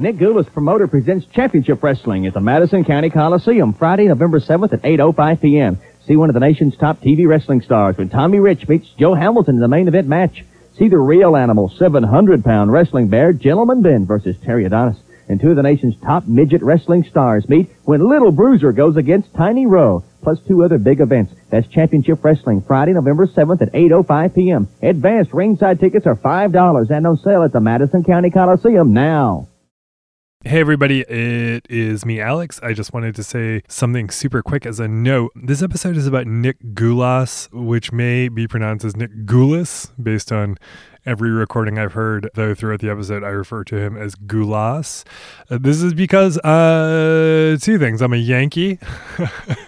Nick Gulas, promoter, presents Championship Wrestling at the Madison County Coliseum Friday, November 7th at 8.05 p.m. See one of the nation's top TV wrestling stars when Tommy Rich meets Joe Hamilton in the main event match. See the real animal, 700-pound wrestling bear, Gentleman Ben versus Terry Adonis. And two of the nation's top midget wrestling stars meet when Little Bruiser goes against Tiny Roe, plus two other big events. That's Championship Wrestling, Friday, November 7th at 8.05 p.m. Advanced ringside tickets are $5 and on sale at the Madison County Coliseum now. Hey everybody, it is me, Alex. I just wanted to say something super quick as a note. This episode is about Nick Gulas, which may be pronounced as Nick Gulas based on every recording I've heard, though throughout the episode I refer to him as Gulas. Uh, this is because, uh, two things. I'm a Yankee.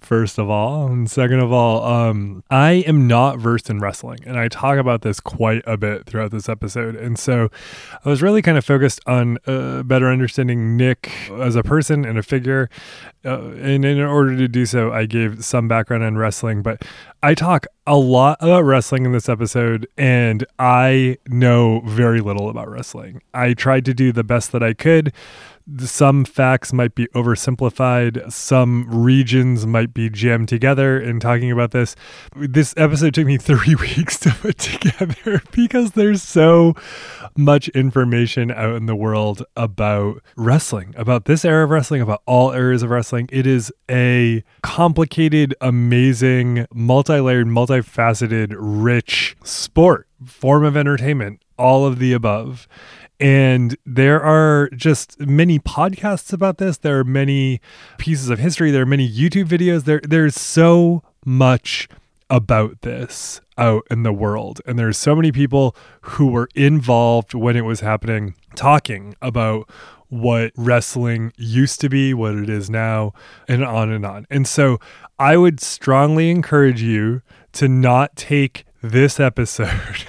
first of all. And second of all, um, I am not versed in wrestling, and I talk about this quite a bit throughout this episode. And so I was really kind of focused on uh, better understanding Nick as a person and a figure. Uh, and in order to do so, I gave some background on wrestling, but I talk a lot about wrestling in this episode, and I know very little about wrestling. I tried to do the best that I could some facts might be oversimplified, some regions might be jammed together in talking about this. This episode took me three weeks to put together because there's so much information out in the world about wrestling, about this era of wrestling, about all areas of wrestling. It is a complicated, amazing, multi layered, multifaceted, rich sport, form of entertainment, all of the above. And there are just many podcasts about this. There are many pieces of history. There are many YouTube videos. There, there's so much about this out in the world. And there's so many people who were involved when it was happening talking about what wrestling used to be, what it is now, and on and on. And so I would strongly encourage you to not take this episode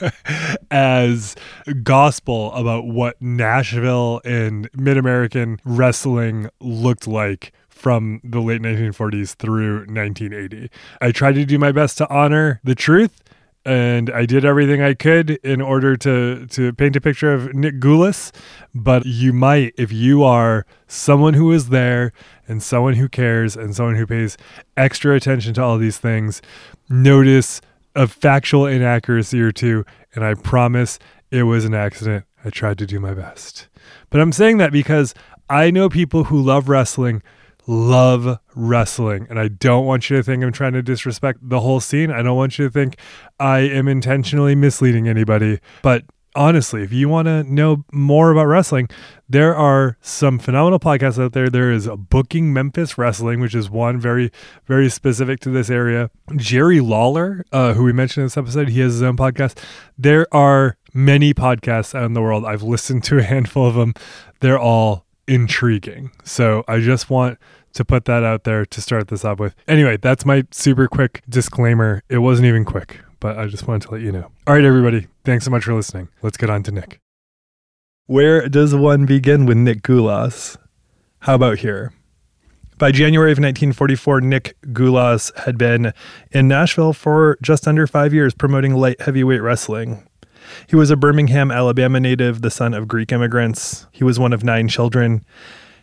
as gospel about what Nashville and mid American wrestling looked like from the late 1940s through 1980. I tried to do my best to honor the truth. And I did everything I could in order to, to paint a picture of Nick Gulas. But you might, if you are someone who is there and someone who cares and someone who pays extra attention to all these things, notice a factual inaccuracy or two, and I promise it was an accident. I tried to do my best. But I'm saying that because I know people who love wrestling, love wrestling, and I don't want you to think I'm trying to disrespect the whole scene. I don't want you to think I am intentionally misleading anybody. But honestly, if you want to know more about wrestling, there are some phenomenal podcasts out there. There is Booking Memphis Wrestling, which is one very, very specific to this area. Jerry Lawler, uh, who we mentioned in this episode, he has his own podcast. There are many podcasts out in the world. I've listened to a handful of them. They're all intriguing. So I just want to put that out there to start this off with. Anyway, that's my super quick disclaimer. It wasn't even quick but I just wanted to let you know. All right, everybody. Thanks so much for listening. Let's get on to Nick. Where does one begin with Nick Gulas? How about here? By January of 1944, Nick Gulas had been in Nashville for just under five years promoting light heavyweight wrestling. He was a Birmingham, Alabama native, the son of Greek immigrants. He was one of nine children.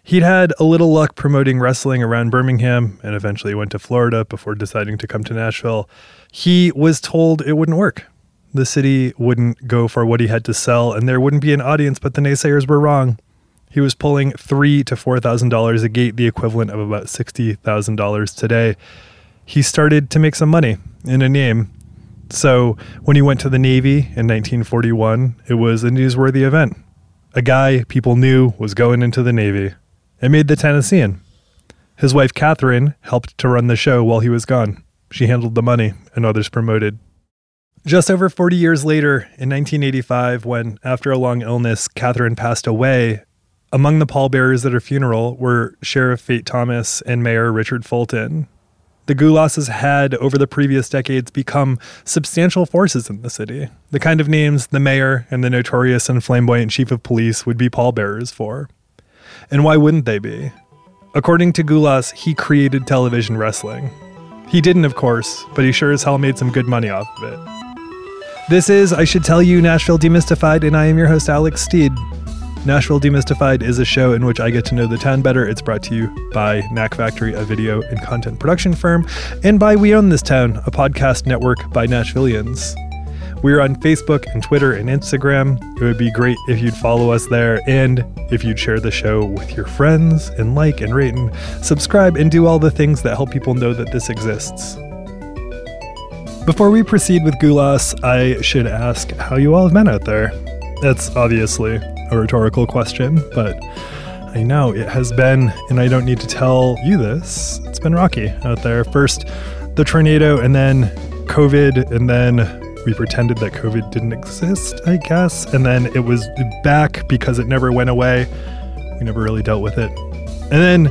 He'd had a little luck promoting wrestling around Birmingham and eventually went to Florida before deciding to come to Nashville. He was told it wouldn't work. The city wouldn't go for what he had to sell, and there wouldn't be an audience, but the naysayers were wrong. He was pulling three to four thousand dollars a gate, the equivalent of about sixty thousand dollars today. He started to make some money in a name. So when he went to the Navy in 1941, it was a newsworthy event. A guy people knew was going into the Navy. It made the Tennessean. His wife Catherine helped to run the show while he was gone. She handled the money and others promoted. Just over 40 years later, in 1985, when, after a long illness, Catherine passed away, among the pallbearers at her funeral were Sheriff Fate Thomas and Mayor Richard Fulton. The Gulases had, over the previous decades, become substantial forces in the city, the kind of names the mayor and the notorious and flamboyant chief of police would be pallbearers for. And why wouldn't they be? According to Gulas, he created television wrestling, he didn't, of course, but he sure as hell made some good money off of it. This is, I should tell you, Nashville Demystified, and I am your host, Alex Steed. Nashville Demystified is a show in which I get to know the town better. It's brought to you by Knack Factory, a video and content production firm, and by We Own This Town, a podcast network by Nashvillians. We're on Facebook and Twitter and Instagram. It would be great if you'd follow us there and if you'd share the show with your friends and like and rate and subscribe and do all the things that help people know that this exists. Before we proceed with Gulas, I should ask how you all have been out there. That's obviously a rhetorical question, but I know it has been, and I don't need to tell you this, it's been rocky out there. First, the tornado, and then COVID, and then we pretended that COVID didn't exist, I guess. And then it was back because it never went away. We never really dealt with it. And then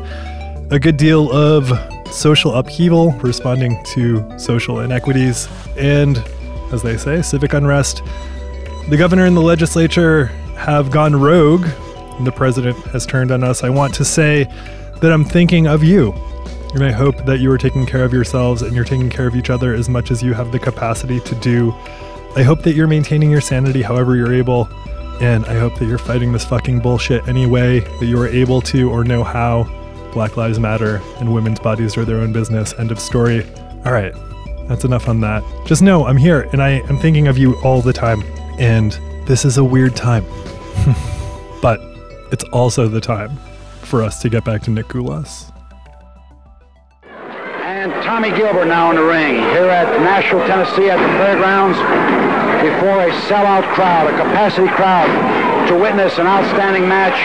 a good deal of social upheaval, responding to social inequities, and, as they say, civic unrest. The governor and the legislature have gone rogue, the president has turned on us. I want to say that I'm thinking of you. And I hope that you are taking care of yourselves and you're taking care of each other as much as you have the capacity to do. I hope that you're maintaining your sanity however you're able. And I hope that you're fighting this fucking bullshit any way that you are able to or know how. Black Lives Matter and women's bodies are their own business. End of story. All right, that's enough on that. Just know I'm here and I am thinking of you all the time. And this is a weird time. but it's also the time for us to get back to Nick Gulas. Tommy Gilbert now in the ring here at Nashville, Tennessee at the fairgrounds before a sellout crowd, a capacity crowd to witness an outstanding match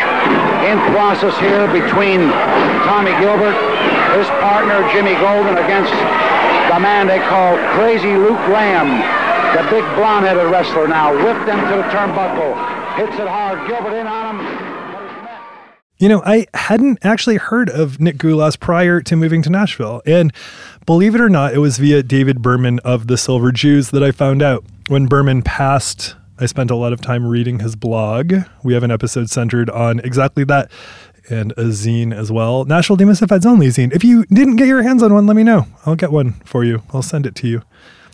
in process here between Tommy Gilbert, his partner Jimmy Golden against the man they call Crazy Luke Lamb, the big blonde-headed wrestler now, whipped into the turnbuckle, hits it hard, Gilbert in on him, you know, I hadn't actually heard of Nick Gulas prior to moving to Nashville. And believe it or not, it was via David Berman of the Silver Jews that I found out. When Berman passed, I spent a lot of time reading his blog. We have an episode centered on exactly that and a zine as well. Nashville Demystified's only zine. If you didn't get your hands on one, let me know. I'll get one for you. I'll send it to you.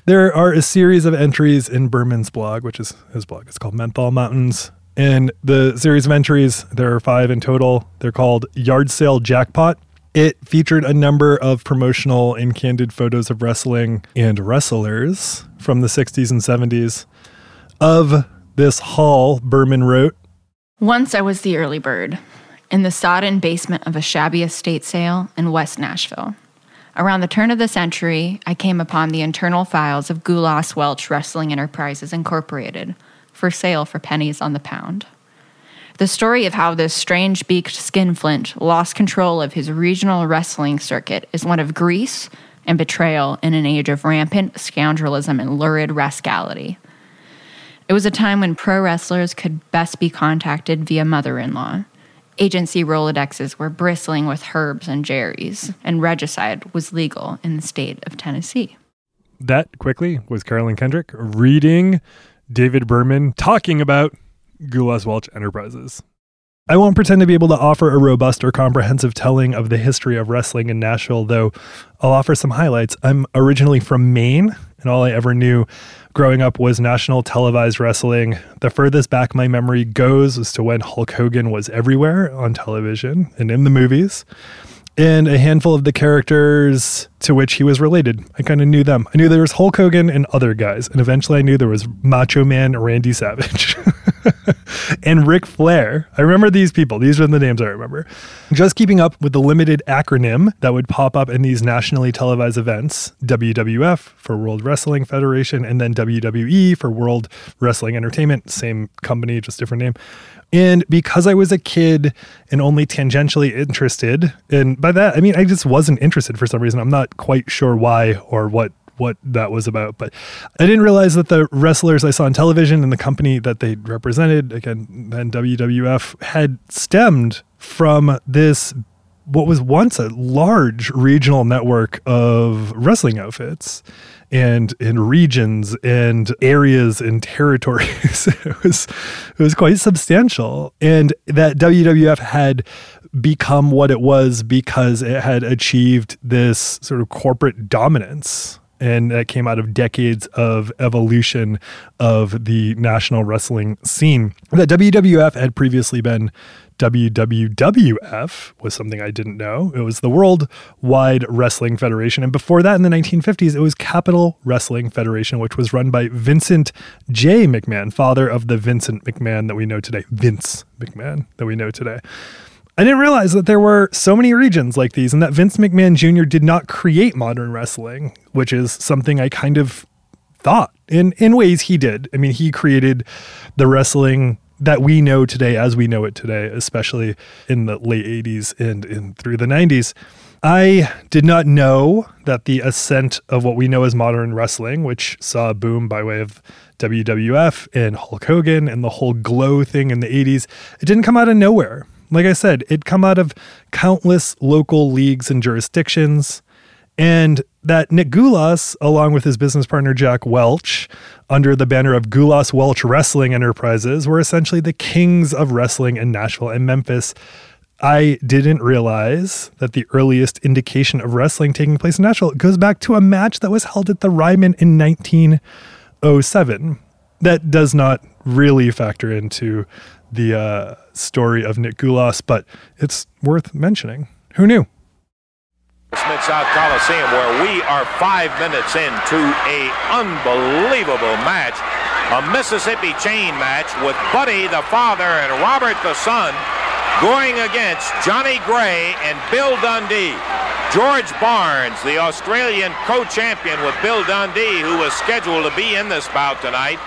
There are a series of entries in Berman's blog, which is his blog. It's called Menthol Mountains in the series of entries, there are five in total. They're called Yard Sale Jackpot. It featured a number of promotional and candid photos of wrestling and wrestlers from the 60s and 70s. Of this haul, Berman wrote Once I was the early bird in the sodden basement of a shabby estate sale in West Nashville. Around the turn of the century, I came upon the internal files of Gulas Welch Wrestling Enterprises Incorporated for sale for pennies on the pound. The story of how this strange beaked skinflint lost control of his regional wrestling circuit is one of grease and betrayal in an age of rampant scoundrelism and lurid rascality. It was a time when pro wrestlers could best be contacted via mother in law. Agency Rolodexes were bristling with Herbs and Jerry's, and regicide was legal in the state of Tennessee. That quickly was Carolyn Kendrick reading David Berman talking about Gulas Welch Enterprises. I won't pretend to be able to offer a robust or comprehensive telling of the history of wrestling in Nashville, though I'll offer some highlights. I'm originally from Maine, and all I ever knew growing up was national televised wrestling. The furthest back my memory goes as to when Hulk Hogan was everywhere on television and in the movies and a handful of the characters to which he was related. I kind of knew them. I knew there was Hulk Hogan and other guys, and eventually I knew there was Macho Man Randy Savage and Ric Flair. I remember these people. These are the names I remember. Just keeping up with the limited acronym that would pop up in these nationally televised events WWF for World Wrestling Federation, and then WWE for World Wrestling Entertainment, same company, just different name. And because I was a kid and only tangentially interested, and by that I mean I just wasn't interested for some reason. I'm not quite sure why or what what that was about, but I didn't realize that the wrestlers I saw on television and the company that they represented, again, then WWF, had stemmed from this what was once a large regional network of wrestling outfits and in regions and areas and territories. it was it was quite substantial, and that WWF had become what it was because it had achieved this sort of corporate dominance and that came out of decades of evolution of the national wrestling scene. That WWF had previously been WWWF was something I didn't know. It was the Worldwide Wrestling Federation. And before that, in the 1950s, it was Capital Wrestling Federation, which was run by Vincent J. McMahon, father of the Vincent McMahon that we know today. Vince McMahon that we know today. I didn't realize that there were so many regions like these and that Vince McMahon Jr. did not create modern wrestling, which is something I kind of thought. In in ways he did. I mean, he created the wrestling that we know today as we know it today, especially in the late 80s and in through the 90s. I did not know that the ascent of what we know as modern wrestling, which saw a boom by way of WWF and Hulk Hogan and the whole glow thing in the 80s, it didn't come out of nowhere. Like I said, it come out of countless local leagues and jurisdictions. And that Nick Gulas, along with his business partner Jack Welch, under the banner of Gulas Welch Wrestling Enterprises, were essentially the kings of wrestling in Nashville and Memphis. I didn't realize that the earliest indication of wrestling taking place in Nashville goes back to a match that was held at the Ryman in 1907. That does not really factor into the uh, story of Nick Gulas, but it's worth mentioning. Who knew? Mid South Coliseum, where we are five minutes into a unbelievable match, a Mississippi chain match with Buddy the father and Robert the son going against Johnny Gray and Bill Dundee. George Barnes, the Australian co-champion with Bill Dundee, who was scheduled to be in this bout tonight,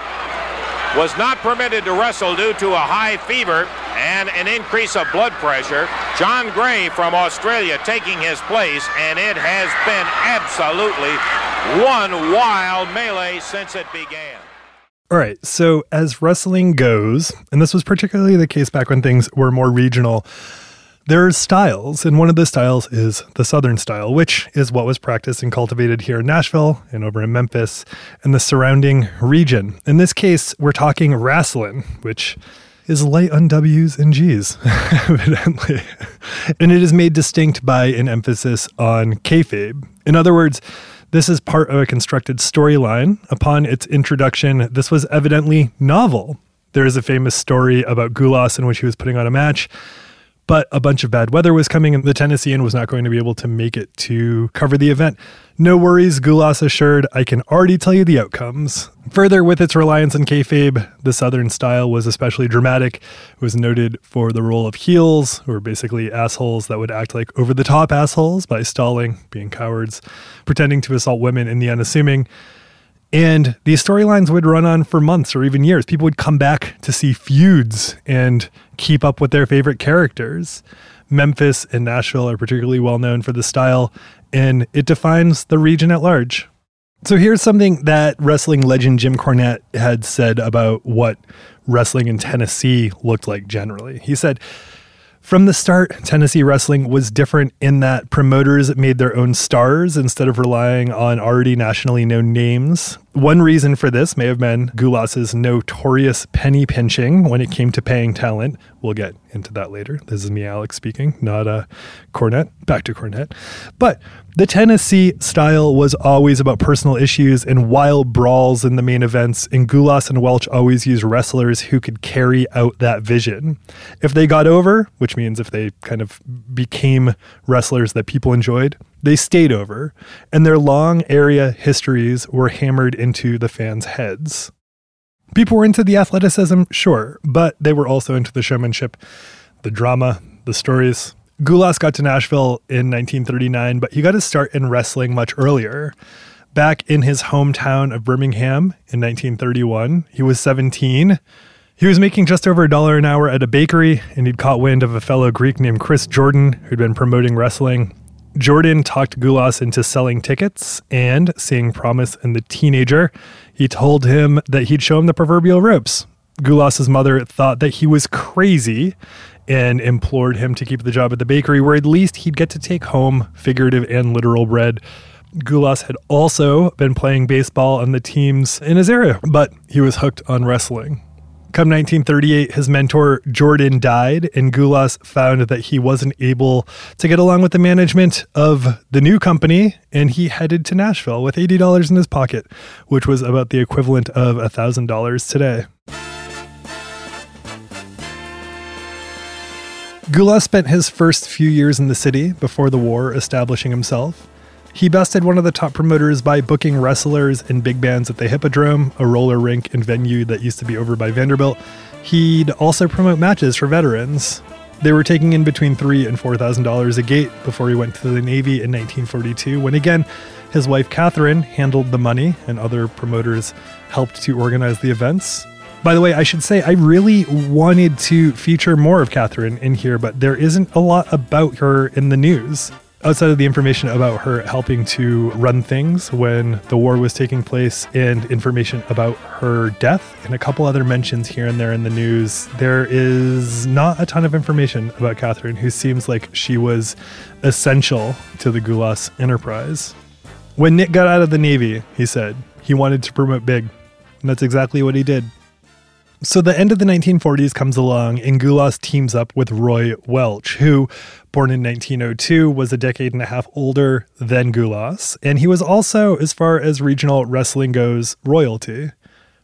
was not permitted to wrestle due to a high fever and an increase of blood pressure. John Gray from Australia taking his place, and it has been absolutely one wild melee since it began. All right, so as wrestling goes, and this was particularly the case back when things were more regional, there are styles, and one of the styles is the Southern style, which is what was practiced and cultivated here in Nashville and over in Memphis and the surrounding region. In this case, we're talking wrestling, which is light on W's and G's, evidently. and it is made distinct by an emphasis on kayfabe. In other words, this is part of a constructed storyline. Upon its introduction, this was evidently novel. There is a famous story about Gulas in which he was putting on a match but a bunch of bad weather was coming and the Tennessean was not going to be able to make it to cover the event. No worries, Gulas assured, I can already tell you the outcomes. Further, with its reliance on kayfabe, the Southern style was especially dramatic. It was noted for the role of heels, who were basically assholes that would act like over the top assholes by stalling, being cowards, pretending to assault women in the unassuming. And these storylines would run on for months or even years. People would come back to see feuds and keep up with their favorite characters. Memphis and Nashville are particularly well known for the style, and it defines the region at large. So here's something that wrestling legend Jim Cornette had said about what wrestling in Tennessee looked like generally. He said, from the start, Tennessee wrestling was different in that promoters made their own stars instead of relying on already nationally known names. One reason for this may have been Gulas's notorious penny pinching when it came to paying talent. We'll get into that later. This is me, Alex, speaking, not a Cornette. Back to Cornette. But the Tennessee style was always about personal issues and wild brawls in the main events, and Gulas and Welch always used wrestlers who could carry out that vision. If they got over, which means if they kind of became wrestlers that people enjoyed, they stayed over, and their long area histories were hammered into the fans' heads. People were into the athleticism, sure, but they were also into the showmanship, the drama, the stories. Gulas got to Nashville in 1939, but he got his start in wrestling much earlier. Back in his hometown of Birmingham in 1931, he was 17. He was making just over a dollar an hour at a bakery, and he'd caught wind of a fellow Greek named Chris Jordan, who'd been promoting wrestling. Jordan talked Gulas into selling tickets and seeing promise in the teenager. He told him that he'd show him the proverbial ropes. Gulas's mother thought that he was crazy and implored him to keep the job at the bakery, where at least he'd get to take home figurative and literal bread. Gulas had also been playing baseball on the teams in his area, but he was hooked on wrestling. Come 1938, his mentor Jordan died, and Gulas found that he wasn't able to get along with the management of the new company, and he headed to Nashville with $80 in his pocket, which was about the equivalent of $1,000 today. Gulas spent his first few years in the city before the war establishing himself. He bested one of the top promoters by booking wrestlers and big bands at the Hippodrome, a roller rink and venue that used to be over by Vanderbilt. He'd also promote matches for veterans. They were taking in between three and four thousand dollars a gate before he went to the Navy in 1942, when again his wife Catherine handled the money and other promoters helped to organize the events. By the way, I should say I really wanted to feature more of Catherine in here, but there isn't a lot about her in the news outside of the information about her helping to run things when the war was taking place and information about her death and a couple other mentions here and there in the news, there is not a ton of information about Catherine, who seems like she was essential to the Gulas enterprise. When Nick got out of the Navy, he said he wanted to promote big, and that's exactly what he did. So the end of the 1940s comes along, and Gulas teams up with Roy Welch, who, born in 1902, was a decade and a half older than Gulas, and he was also, as far as regional wrestling goes, royalty.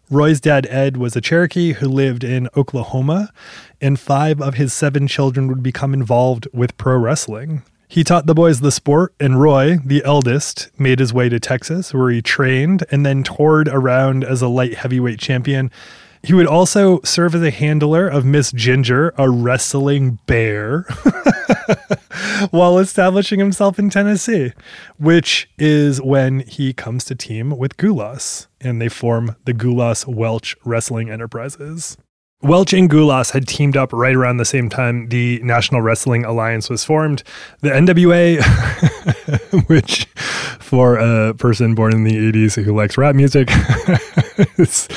Roy's dad, Ed, was a Cherokee who lived in Oklahoma, and five of his seven children would become involved with pro wrestling. He taught the boys the sport, and Roy, the eldest, made his way to Texas, where he trained and then toured around as a light heavyweight champion he would also serve as a handler of Miss Ginger, a wrestling bear, while establishing himself in Tennessee, which is when he comes to team with Gulas and they form the Gulas Welch Wrestling Enterprises. Welch and Gulas had teamed up right around the same time the National Wrestling Alliance was formed. The NWA, which for a person born in the 80s who likes rap music, is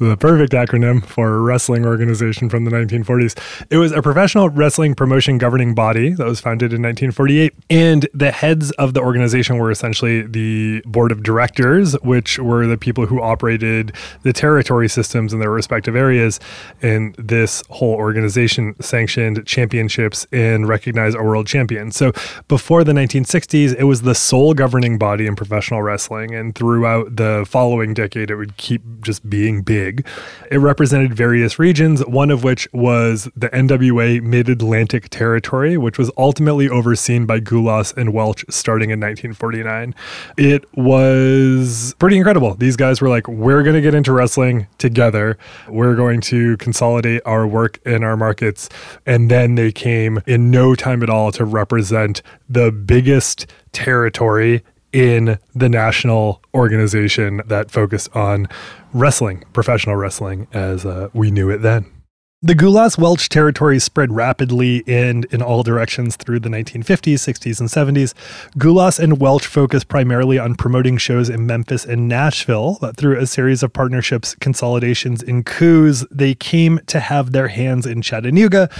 the perfect acronym for a wrestling organization from the 1940s. It was a professional wrestling promotion governing body that was founded in 1948. And the heads of the organization were essentially the board of directors, which were the people who operated the territory systems in their respective areas and this whole organization sanctioned championships and recognized a world champion. So before the 1960s, it was the sole governing body in professional wrestling, and throughout the following decade, it would keep just being big. It represented various regions, one of which was the NWA Mid Atlantic Territory, which was ultimately overseen by Gulas and Welch starting in 1949. It was pretty incredible. These guys were like, we're going to get into wrestling together. We're going to consolidate our work in our markets. And then they came in no time at all to represent the biggest territory in the national organization that focused on wrestling, professional wrestling, as uh, we knew it then. The Gulas Welch territory spread rapidly and in all directions through the 1950s, 60s, and 70s. Gulas and Welch focused primarily on promoting shows in Memphis and Nashville, but through a series of partnerships, consolidations, and coups, they came to have their hands in Chattanooga,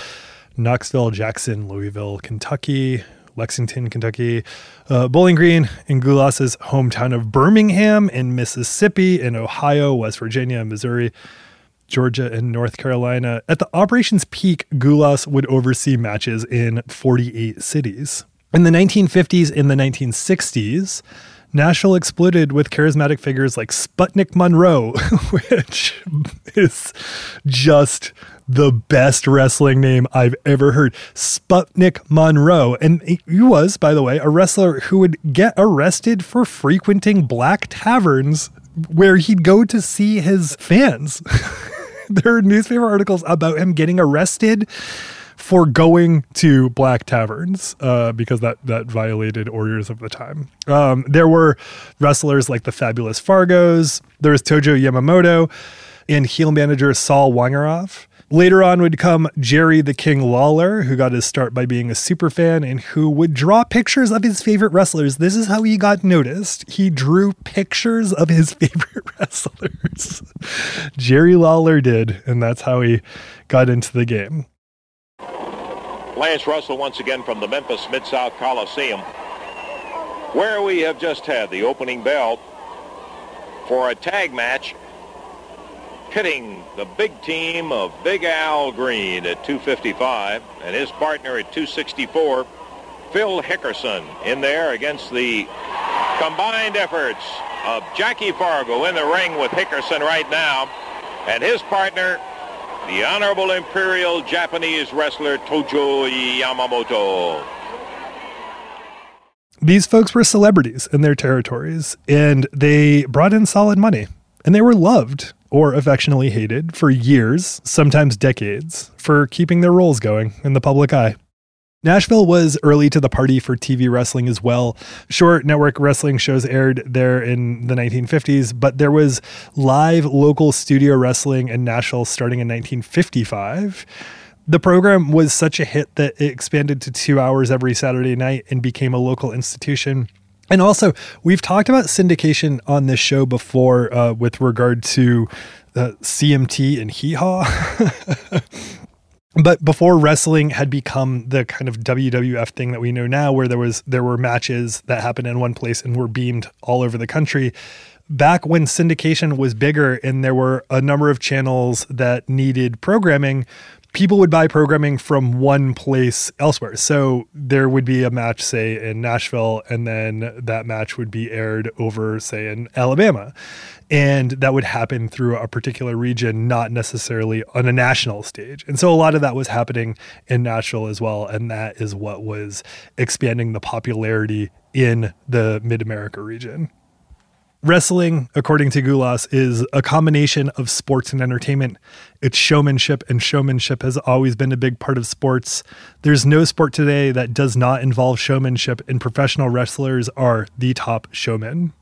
Knoxville, Jackson, Louisville, Kentucky, Lexington, Kentucky, uh, Bowling Green, and Gulas's hometown of Birmingham in Mississippi, in Ohio, West Virginia, and Missouri. Georgia, and North Carolina. At the operation's peak, Gulas would oversee matches in 48 cities. In the 1950s and the 1960s, Nashville exploded with charismatic figures like Sputnik Monroe, which is just the best wrestling name I've ever heard. Sputnik Monroe. And he was, by the way, a wrestler who would get arrested for frequenting black taverns where he'd go to see his fans. there are newspaper articles about him getting arrested for going to black taverns uh, because that that violated orders of the time. Um, there were wrestlers like the Fabulous Fargos. There was Tojo Yamamoto and heel manager Saul Weingeroff. Later on would come Jerry the King Lawler, who got his start by being a super fan and who would draw pictures of his favorite wrestlers. This is how he got noticed. He drew pictures of his favorite wrestlers. Jerry Lawler did, and that's how he got into the game. Lance Russell once again from the Memphis Mid-South Coliseum, where we have just had the opening bell for a tag match pitting the big team of Big Al Green at 255 and his partner at 264, Phil Hickerson, in there against the combined efforts of Jackie Fargo in the ring with Hickerson right now and his partner, the Honorable Imperial Japanese wrestler Tojo Yamamoto. These folks were celebrities in their territories, and they brought in solid money, and they were loved or affectionately hated for years, sometimes decades, for keeping their roles going in the public eye. Nashville was early to the party for TV wrestling as well. Short network wrestling shows aired there in the 1950s, but there was live local studio wrestling in Nashville starting in 1955. The program was such a hit that it expanded to two hours every Saturday night and became a local institution. And also, we've talked about syndication on this show before uh, with regard to uh, CMT and Hee Haw. but before wrestling had become the kind of WWF thing that we know now, where there was there were matches that happened in one place and were beamed all over the country. Back when syndication was bigger and there were a number of channels that needed programming, people would buy programming from one place elsewhere. So there would be a match, say, in Nashville, and then that match would be aired over, say, in Alabama. And that would happen through a particular region, not necessarily on a national stage. And so a lot of that was happening in Nashville as well. And that is what was expanding the popularity in the Mid America region. Wrestling, according to Gulas, is a combination of sports and entertainment. It's showmanship, and showmanship has always been a big part of sports. There's no sport today that does not involve showmanship, and professional wrestlers are the top showmen.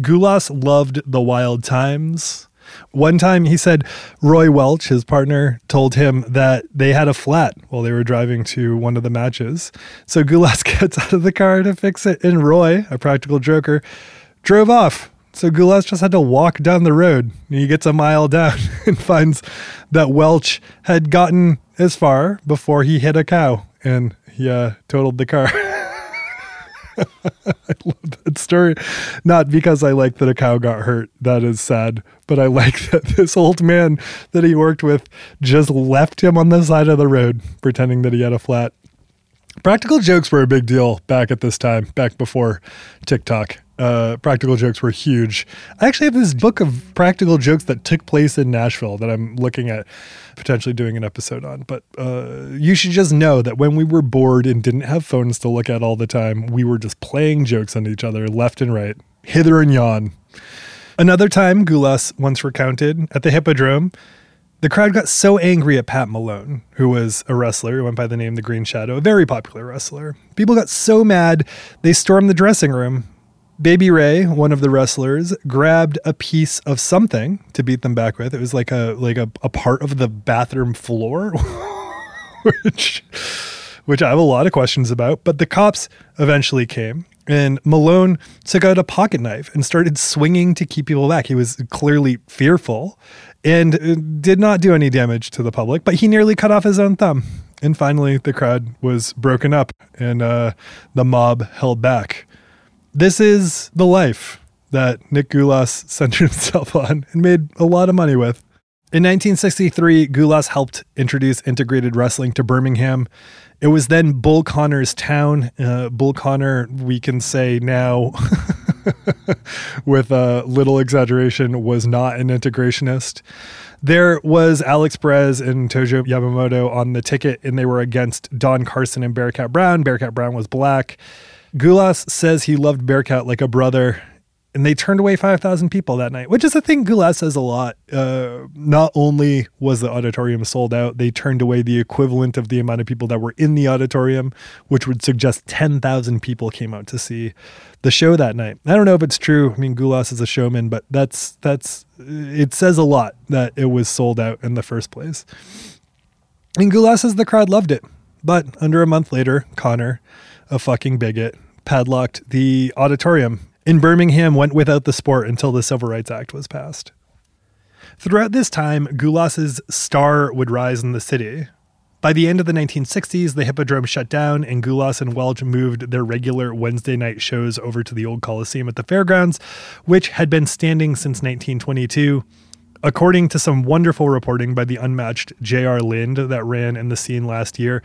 Gulas loved the wild times. One time he said Roy Welch, his partner, told him that they had a flat while they were driving to one of the matches. So Gulas gets out of the car to fix it, and Roy, a practical joker, drove off. So Gulas just had to walk down the road. He gets a mile down and finds that Welch had gotten as far before he hit a cow and he uh, totaled the car. I love that story. Not because I like that a cow got hurt. That is sad. But I like that this old man that he worked with just left him on the side of the road, pretending that he had a flat. Practical jokes were a big deal back at this time, back before TikTok uh, practical jokes were huge. I actually have this book of practical jokes that took place in Nashville that I'm looking at potentially doing an episode on. But uh, you should just know that when we were bored and didn't have phones to look at all the time, we were just playing jokes on each other left and right, hither and yon. Another time, Gulas once recounted at the Hippodrome, the crowd got so angry at Pat Malone, who was a wrestler who went by the name The Green Shadow, a very popular wrestler. People got so mad, they stormed the dressing room Baby Ray, one of the wrestlers, grabbed a piece of something to beat them back with. It was like a like a, a part of the bathroom floor, which which I have a lot of questions about. But the cops eventually came, and Malone took out a pocket knife and started swinging to keep people back. He was clearly fearful and uh, did not do any damage to the public, but he nearly cut off his own thumb. And finally, the crowd was broken up, and uh, the mob held back. This is the life that Nick Gulas centered himself on and made a lot of money with. In 1963, Gulas helped introduce integrated wrestling to Birmingham. It was then Bull Connor's town. Uh, Bull Connor, we can say now, with a little exaggeration, was not an integrationist. There was Alex Perez and Tojo Yamamoto on the ticket, and they were against Don Carson and Bearcat Brown. Bearcat Brown was black. Gulas says he loved Bearcat like a brother, and they turned away 5,000 people that night, which is a thing Gulas says a lot. Uh, not only was the auditorium sold out, they turned away the equivalent of the amount of people that were in the auditorium, which would suggest 10,000 people came out to see the show that night. I don't know if it's true. I mean, Gulas is a showman, but that's, that's, it says a lot that it was sold out in the first place. And Gulas says the crowd loved it. But under a month later, Connor, a fucking bigot, padlocked the auditorium in Birmingham went without the sport until the Civil Rights Act was passed. Throughout this time, Gulas's star would rise in the city. By the end of the 1960s, the Hippodrome shut down, and Gulas and Welch moved their regular Wednesday night shows over to the old Coliseum at the fairgrounds, which had been standing since 1922. According to some wonderful reporting by the unmatched J.R. Lind that ran in the scene last year,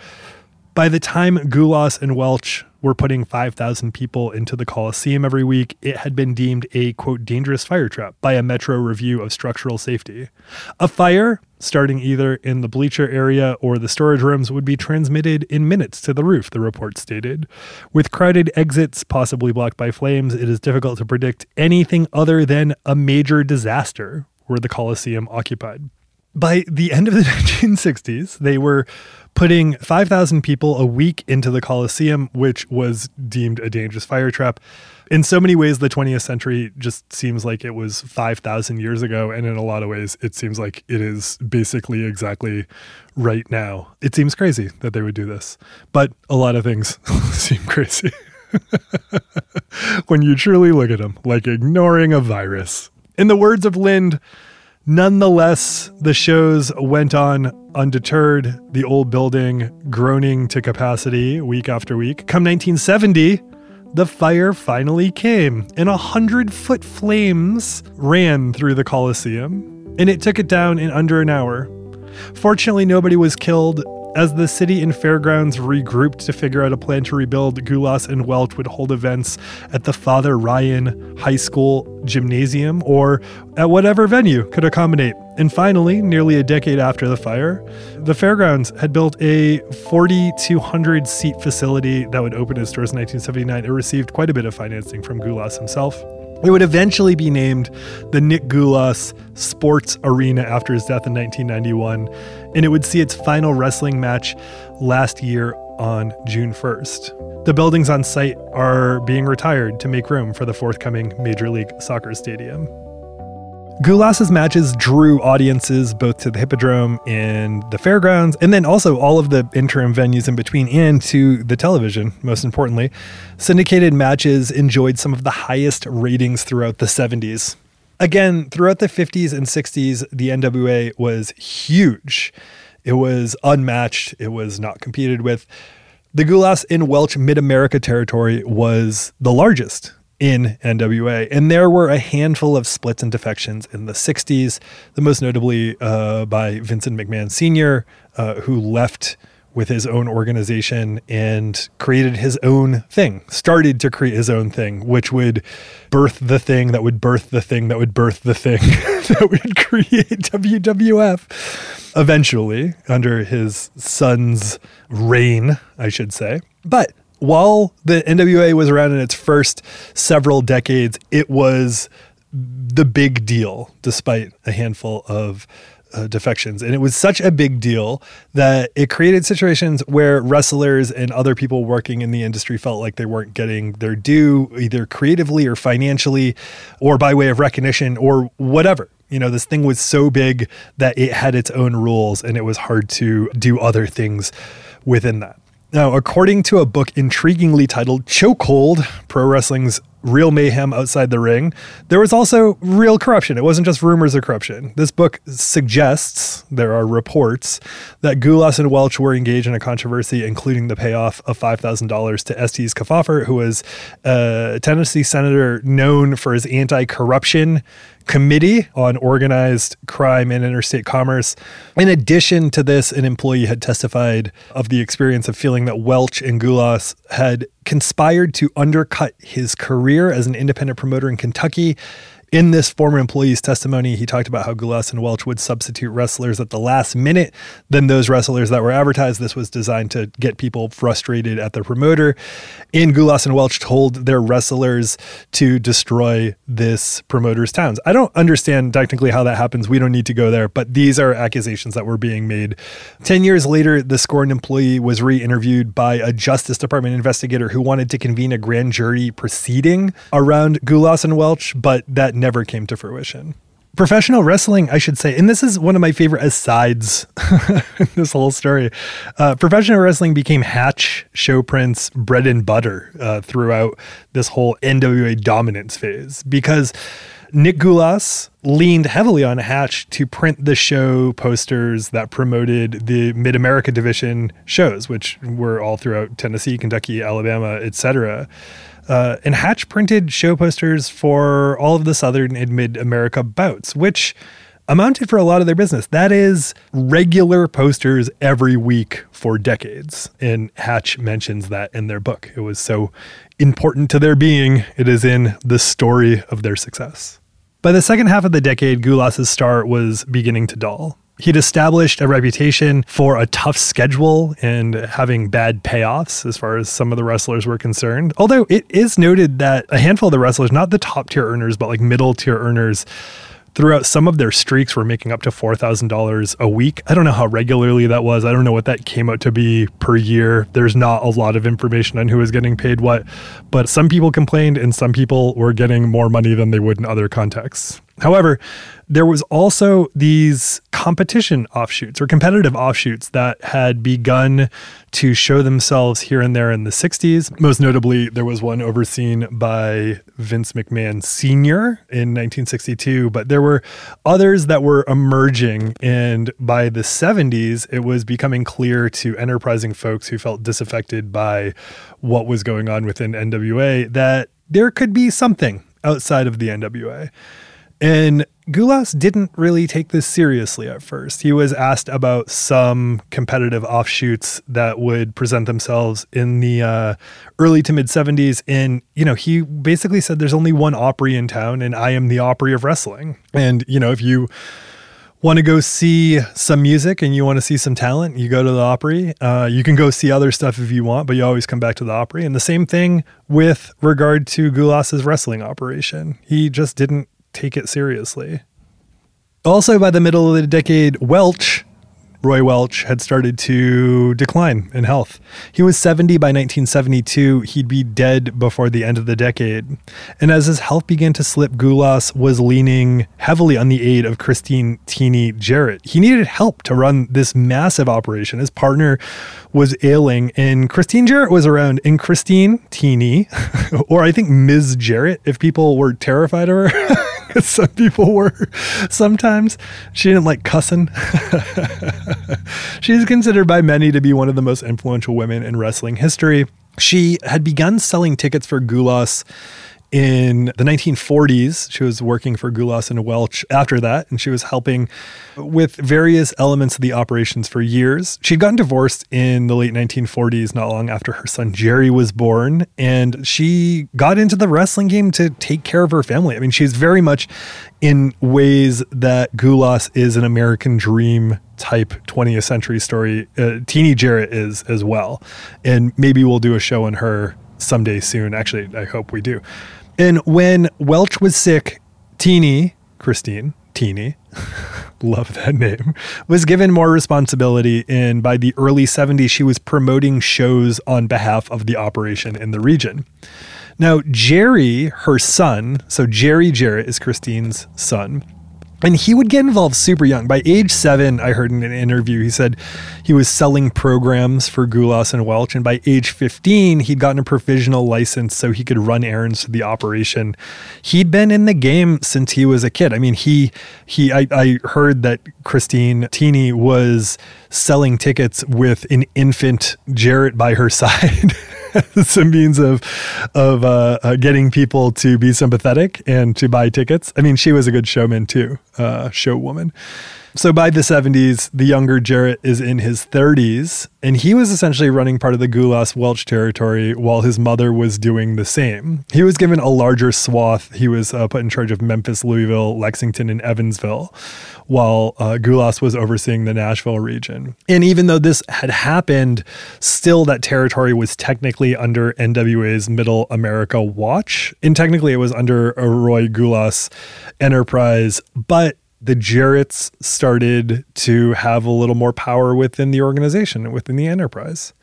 by the time Gulas and Welch were putting 5,000 people into the Coliseum every week, it had been deemed a quote dangerous fire trap by a Metro review of structural safety. A fire, starting either in the bleacher area or the storage rooms, would be transmitted in minutes to the roof, the report stated. With crowded exits possibly blocked by flames, it is difficult to predict anything other than a major disaster were the Coliseum occupied. By the end of the 1960s, they were putting 5,000 people a week into the Coliseum, which was deemed a dangerous fire trap. In so many ways, the 20th century just seems like it was 5,000 years ago. And in a lot of ways, it seems like it is basically exactly right now. It seems crazy that they would do this, but a lot of things seem crazy when you truly look at them, like ignoring a virus. In the words of Lind, Nonetheless, the shows went on undeterred, the old building groaning to capacity week after week. Come 1970, the fire finally came, and a hundred foot flames ran through the Coliseum, and it took it down in under an hour. Fortunately, nobody was killed, as the city and fairgrounds regrouped to figure out a plan to rebuild, Gulas and Welch would hold events at the Father Ryan High School gymnasium or at whatever venue could accommodate. And finally, nearly a decade after the fire, the fairgrounds had built a 4,200 seat facility that would open its doors in 1979. It received quite a bit of financing from Gulas himself. It would eventually be named the Nick Gulas Sports Arena after his death in 1991, and it would see its final wrestling match last year on June 1st. The buildings on site are being retired to make room for the forthcoming Major League Soccer Stadium. Gulas's matches drew audiences both to the Hippodrome and the fairgrounds, and then also all of the interim venues in between and to the television, most importantly. Syndicated matches enjoyed some of the highest ratings throughout the 70s. Again, throughout the 50s and 60s, the NWA was huge. It was unmatched, it was not competed with. The Gulas in Welch Mid America territory was the largest in NWA. And there were a handful of splits and defections in the 60s, the most notably uh, by Vincent McMahon Sr., uh, who left with his own organization and created his own thing, started to create his own thing, which would birth the thing that would birth the thing that would birth the thing that would create WWF eventually under his son's reign, I should say. But while the NWA was around in its first several decades, it was the big deal, despite a handful of uh, defections. And it was such a big deal that it created situations where wrestlers and other people working in the industry felt like they weren't getting their due, either creatively or financially, or by way of recognition or whatever. You know, this thing was so big that it had its own rules and it was hard to do other things within that. Now, according to a book intriguingly titled Chokehold Pro Wrestling's Real Mayhem Outside the Ring, there was also real corruption. It wasn't just rumors of corruption. This book suggests, there are reports, that Gulas and Welch were engaged in a controversy, including the payoff of $5,000 to Estes Kefauver, who was a Tennessee senator known for his anti corruption committee on organized crime and interstate commerce. In addition to this, an employee had testified of the experience of feeling that Welch and Gulas had conspired to undercut his career as an independent promoter in Kentucky in this former employee's testimony, he talked about how Gulas and Welch would substitute wrestlers at the last minute than those wrestlers that were advertised. This was designed to get people frustrated at the promoter. And Gulas and Welch told their wrestlers to destroy this promoter's towns. I don't understand technically how that happens. We don't need to go there, but these are accusations that were being made. 10 years later, the scorned employee was re interviewed by a Justice Department investigator who wanted to convene a grand jury proceeding around Gulas and Welch, but that never came to fruition. Professional wrestling, I should say, and this is one of my favorite asides in this whole story. Uh, professional wrestling became Hatch, show prints, bread and butter uh, throughout this whole NWA dominance phase because Nick Gulas leaned heavily on Hatch to print the show posters that promoted the Mid America Division shows, which were all throughout Tennessee, Kentucky, Alabama, etc. Uh, and Hatch printed show posters for all of the Southern and Mid America bouts, which amounted for a lot of their business. That is regular posters every week for decades. And Hatch mentions that in their book. It was so important to their being, it is in the story of their success. By the second half of the decade, Gulas's star was beginning to dull. He'd established a reputation for a tough schedule and having bad payoffs as far as some of the wrestlers were concerned. Although it is noted that a handful of the wrestlers, not the top tier earners, but like middle tier earners, throughout some of their streaks were making up to $4,000 a week. I don't know how regularly that was. I don't know what that came out to be per year. There's not a lot of information on who was getting paid what, but some people complained and some people were getting more money than they would in other contexts. However, there was also these competition offshoots or competitive offshoots that had begun to show themselves here and there in the 60s. Most notably, there was one overseen by Vince McMahon Sr. in 1962, but there were others that were emerging. And by the 70s, it was becoming clear to enterprising folks who felt disaffected by what was going on within NWA that there could be something outside of the NWA. And Gulas didn't really take this seriously at first. He was asked about some competitive offshoots that would present themselves in the uh, early to mid 70s. And, you know, he basically said there's only one Opry in town, and I am the Opry of wrestling. And, you know, if you want to go see some music and you want to see some talent, you go to the Opry. Uh, you can go see other stuff if you want, but you always come back to the Opry. And the same thing with regard to Gulas's wrestling operation. He just didn't take it seriously. Also, by the middle of the decade, Welch, Roy Welch, had started to decline in health. He was 70 by 1972. He'd be dead before the end of the decade. And as his health began to slip, Gulas was leaning heavily on the aid of Christine Teeny Jarrett. He needed help to run this massive operation. His partner was ailing, and Christine Jarrett was around. And Christine Teeny, or I think Ms. Jarrett, if people were terrified of her. some people were sometimes. She didn't like cussing. She's considered by many to be one of the most influential women in wrestling history. She had begun selling tickets for Gulas in the 1940s. She was working for Gulas and Welch after that, and she was helping with various elements of the operations for years. She'd gotten divorced in the late 1940s, not long after her son Jerry was born, and she got into the wrestling game to take care of her family. I mean, she's very much in ways that Gulas is an American dream type 20th century story. Uh, Teeny Jarrett is as well. And maybe we'll do a show on her someday soon. Actually, I hope we do. And when Welch was sick, Teeny, Christine, Teeny, love that name, was given more responsibility. And by the early 70s, she was promoting shows on behalf of the operation in the region. Now, Jerry, her son, so Jerry Jarrett is Christine's son, and he would get involved super young. By age seven, I heard in an interview, he said he was selling programs for Gulas and Welch. And by age 15, he'd gotten a provisional license so he could run errands for the operation. He'd been in the game since he was a kid. I mean, he, he, I, I heard that Christine Teeny was selling tickets with an infant Jarrett by her side. some means of of uh, uh, getting people to be sympathetic and to buy tickets. I mean, she was a good showman too, uh, show woman. So by the 70s, the younger Jarrett is in his 30s, and he was essentially running part of the Gulas Welch territory while his mother was doing the same. He was given a larger swath. He was uh, put in charge of Memphis, Louisville, Lexington, and Evansville, while uh, Gulas was overseeing the Nashville region. And even though this had happened, still that territory was technically under NWA's Middle America watch. And technically it was under a Roy Gulas enterprise, but the Jarretts started to have a little more power within the organization, within the enterprise.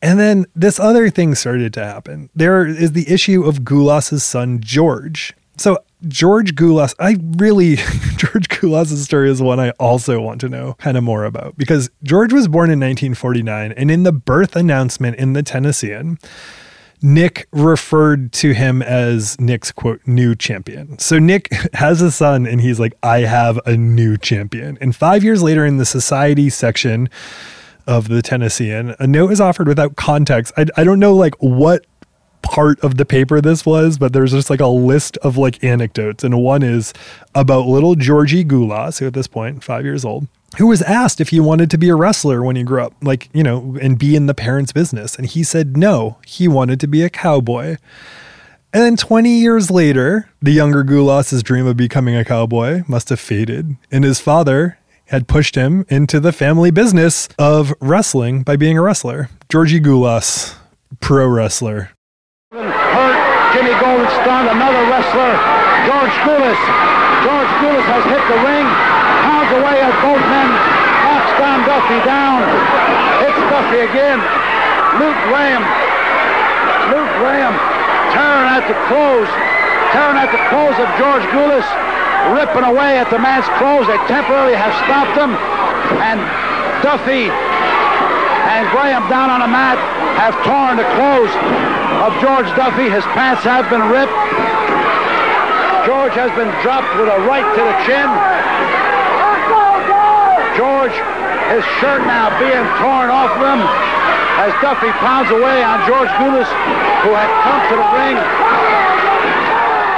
And then this other thing started to happen. There is the issue of Gulas's son, George. So, George Gulas, I really, George Gulas's story is one I also want to know kind of more about because George was born in 1949, and in the birth announcement in the Tennessean, Nick referred to him as Nick's quote, new champion. So Nick has a son and he's like, I have a new champion. And five years later, in the society section of the Tennessean, a note is offered without context. I, I don't know like what part of the paper this was, but there's just like a list of like anecdotes. And one is about little Georgie Gulas, who at this point, five years old, who was asked if he wanted to be a wrestler when he grew up, like, you know, and be in the parents' business. And he said no, he wanted to be a cowboy. And then 20 years later, the younger Gulas's dream of becoming a cowboy must have faded. And his father had pushed him into the family business of wrestling by being a wrestler. Georgie Gulas, pro wrestler. Hurt. Jimmy Golden stunned. Another wrestler. George Gulas. George Gulas has hit the ring. Pounds away at both men. Knocks Don Duffy down. Hits Duffy again. Luke Graham. Luke Graham tearing at the clothes. Tearing at the clothes of George Gulas. Ripping away at the man's clothes. They temporarily have stopped him. And Duffy and Graham down on the mat have torn the clothes of George Duffy. His pants have been ripped. George has been dropped with a right to the chin. George, his shirt now being torn off of him as Duffy pounds away on George Gulas, who had come to the ring.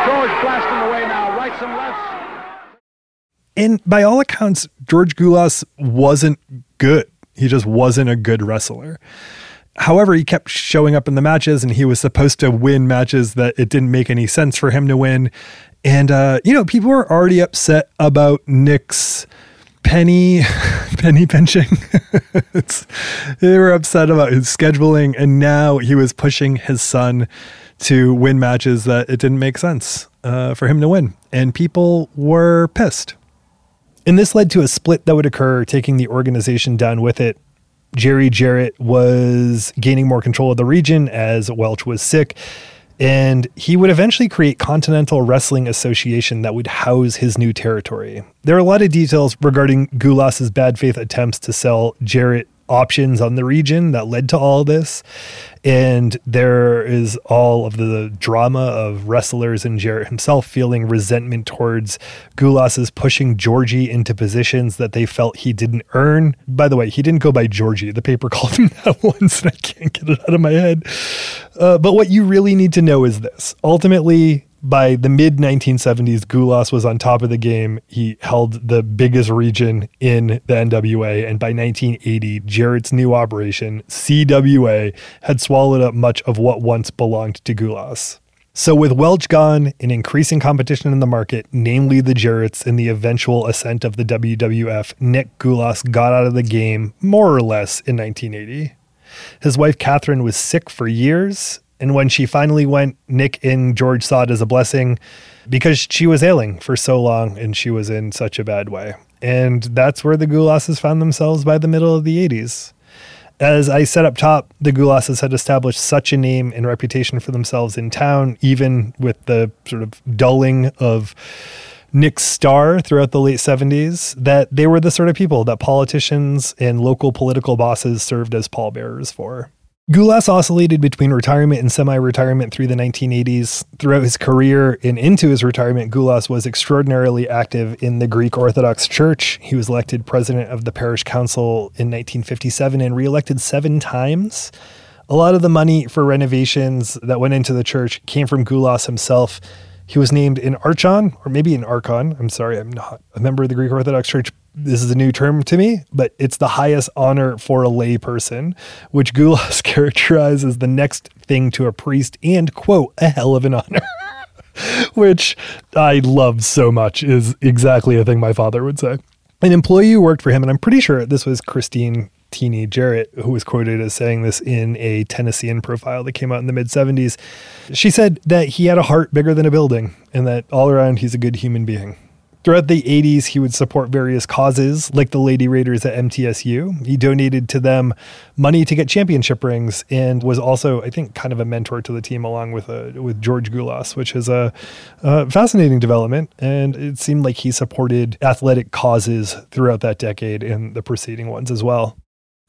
George blasting away now, rights and lefts. And by all accounts, George Gulas wasn't good. He just wasn't a good wrestler. However, he kept showing up in the matches and he was supposed to win matches that it didn't make any sense for him to win. And, uh, you know, people were already upset about Nick's penny penny pinching. they were upset about his scheduling. And now he was pushing his son to win matches that it didn't make sense uh, for him to win. And people were pissed. And this led to a split that would occur, taking the organization down with it. Jerry Jarrett was gaining more control of the region as Welch was sick. And he would eventually create Continental Wrestling Association that would house his new territory. There are a lot of details regarding Gulas's bad faith attempts to sell Jarrett options on the region that led to all this. And there is all of the drama of wrestlers and Jarrett himself feeling resentment towards Gulas's pushing Georgie into positions that they felt he didn't earn. By the way, he didn't go by Georgie. The paper called him that once, and I can't get it out of my head. Uh, but what you really need to know is this ultimately, by the mid 1970s, Gulas was on top of the game. He held the biggest region in the NWA. And by 1980, Jarrett's new operation, CWA, had swallowed up much of what once belonged to Gulas. So, with Welch gone and increasing competition in the market, namely the Jarretts and the eventual ascent of the WWF, Nick Gulas got out of the game more or less in 1980. His wife Catherine was sick for years, and when she finally went, Nick and George saw it as a blessing because she was ailing for so long and she was in such a bad way. And that's where the Gulases found themselves by the middle of the 80s. As I said up top, the Gulases had established such a name and reputation for themselves in town, even with the sort of dulling of Nick's star throughout the late 70s, that they were the sort of people that politicians and local political bosses served as pallbearers for. Gulas oscillated between retirement and semi retirement through the 1980s. Throughout his career and into his retirement, Gulas was extraordinarily active in the Greek Orthodox Church. He was elected president of the parish council in 1957 and reelected seven times. A lot of the money for renovations that went into the church came from Gulas himself. He was named an archon, or maybe an archon. I'm sorry, I'm not a member of the Greek Orthodox Church, this is a new term to me, but it's the highest honor for a lay person, which Gulas characterizes as the next thing to a priest and, quote, a hell of an honor. which I love so much is exactly a thing my father would say. An employee who worked for him, and I'm pretty sure this was Christine Teeny Jarrett, who was quoted as saying this in a Tennessean profile that came out in the mid 70s. She said that he had a heart bigger than a building and that all around he's a good human being. Throughout the 80s, he would support various causes like the Lady Raiders at MTSU. He donated to them money to get championship rings and was also, I think, kind of a mentor to the team along with uh, with George Gulas, which is a, a fascinating development. And it seemed like he supported athletic causes throughout that decade and the preceding ones as well.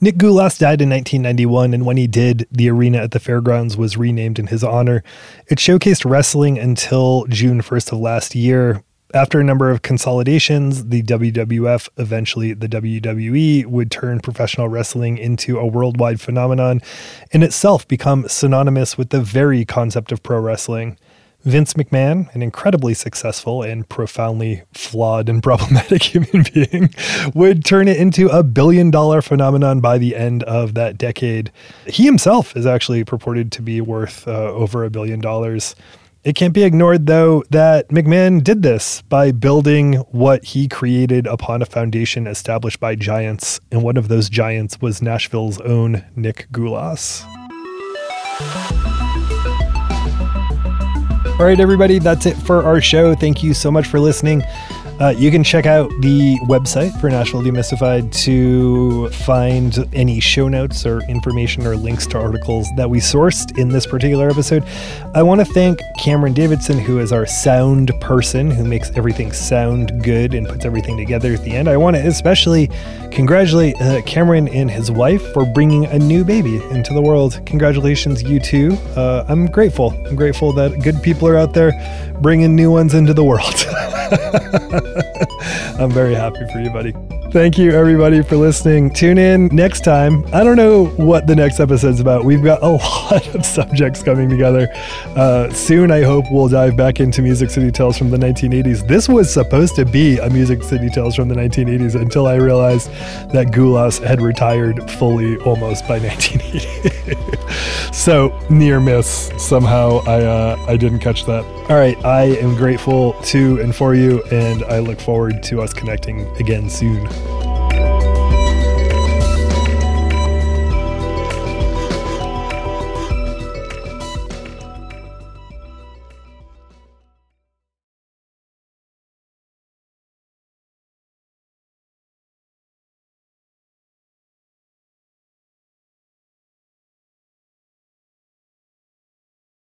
Nick Gulas died in 1991, and when he did, the arena at the fairgrounds was renamed in his honor. It showcased wrestling until June 1st of last year, After a number of consolidations, the WWF, eventually the WWE, would turn professional wrestling into a worldwide phenomenon and itself become synonymous with the very concept of pro wrestling. Vince McMahon, an incredibly successful and profoundly flawed and problematic human being, would turn it into a billion dollar phenomenon by the end of that decade. He himself is actually purported to be worth uh, over a billion dollars. It can't be ignored, though, that McMahon did this by building what he created upon a foundation established by giants, and one of those giants was Nashville's own Nick Gulas. All right, everybody, that's it for our show. Thank you so much for listening. Uh, you can check out the website for Nashville Demystified to find any show notes or information or links to articles that we sourced in this particular episode. I want to thank Cameron Davidson, who is our sound person who makes everything sound good and puts everything together at the end. I want to especially congratulate uh, Cameron and his wife for bringing a new baby into the world. Congratulations, you two. Uh, I'm grateful. I'm grateful that good people are out there bringing new ones into the world. I'm very happy for you, buddy. Thank you, everybody, for listening. Tune in next time. I don't know what the next episode's about. We've got a lot of subjects coming together. Uh, soon, I hope we'll dive back into Music City Tales from the 1980s. This was supposed to be a Music City Tales from the 1980s until I realized that Gulas had retired fully almost by 1980. so, near miss. Somehow, I, uh, I didn't catch that. All right, I am grateful to and for you, and I look forward to us connecting again soon.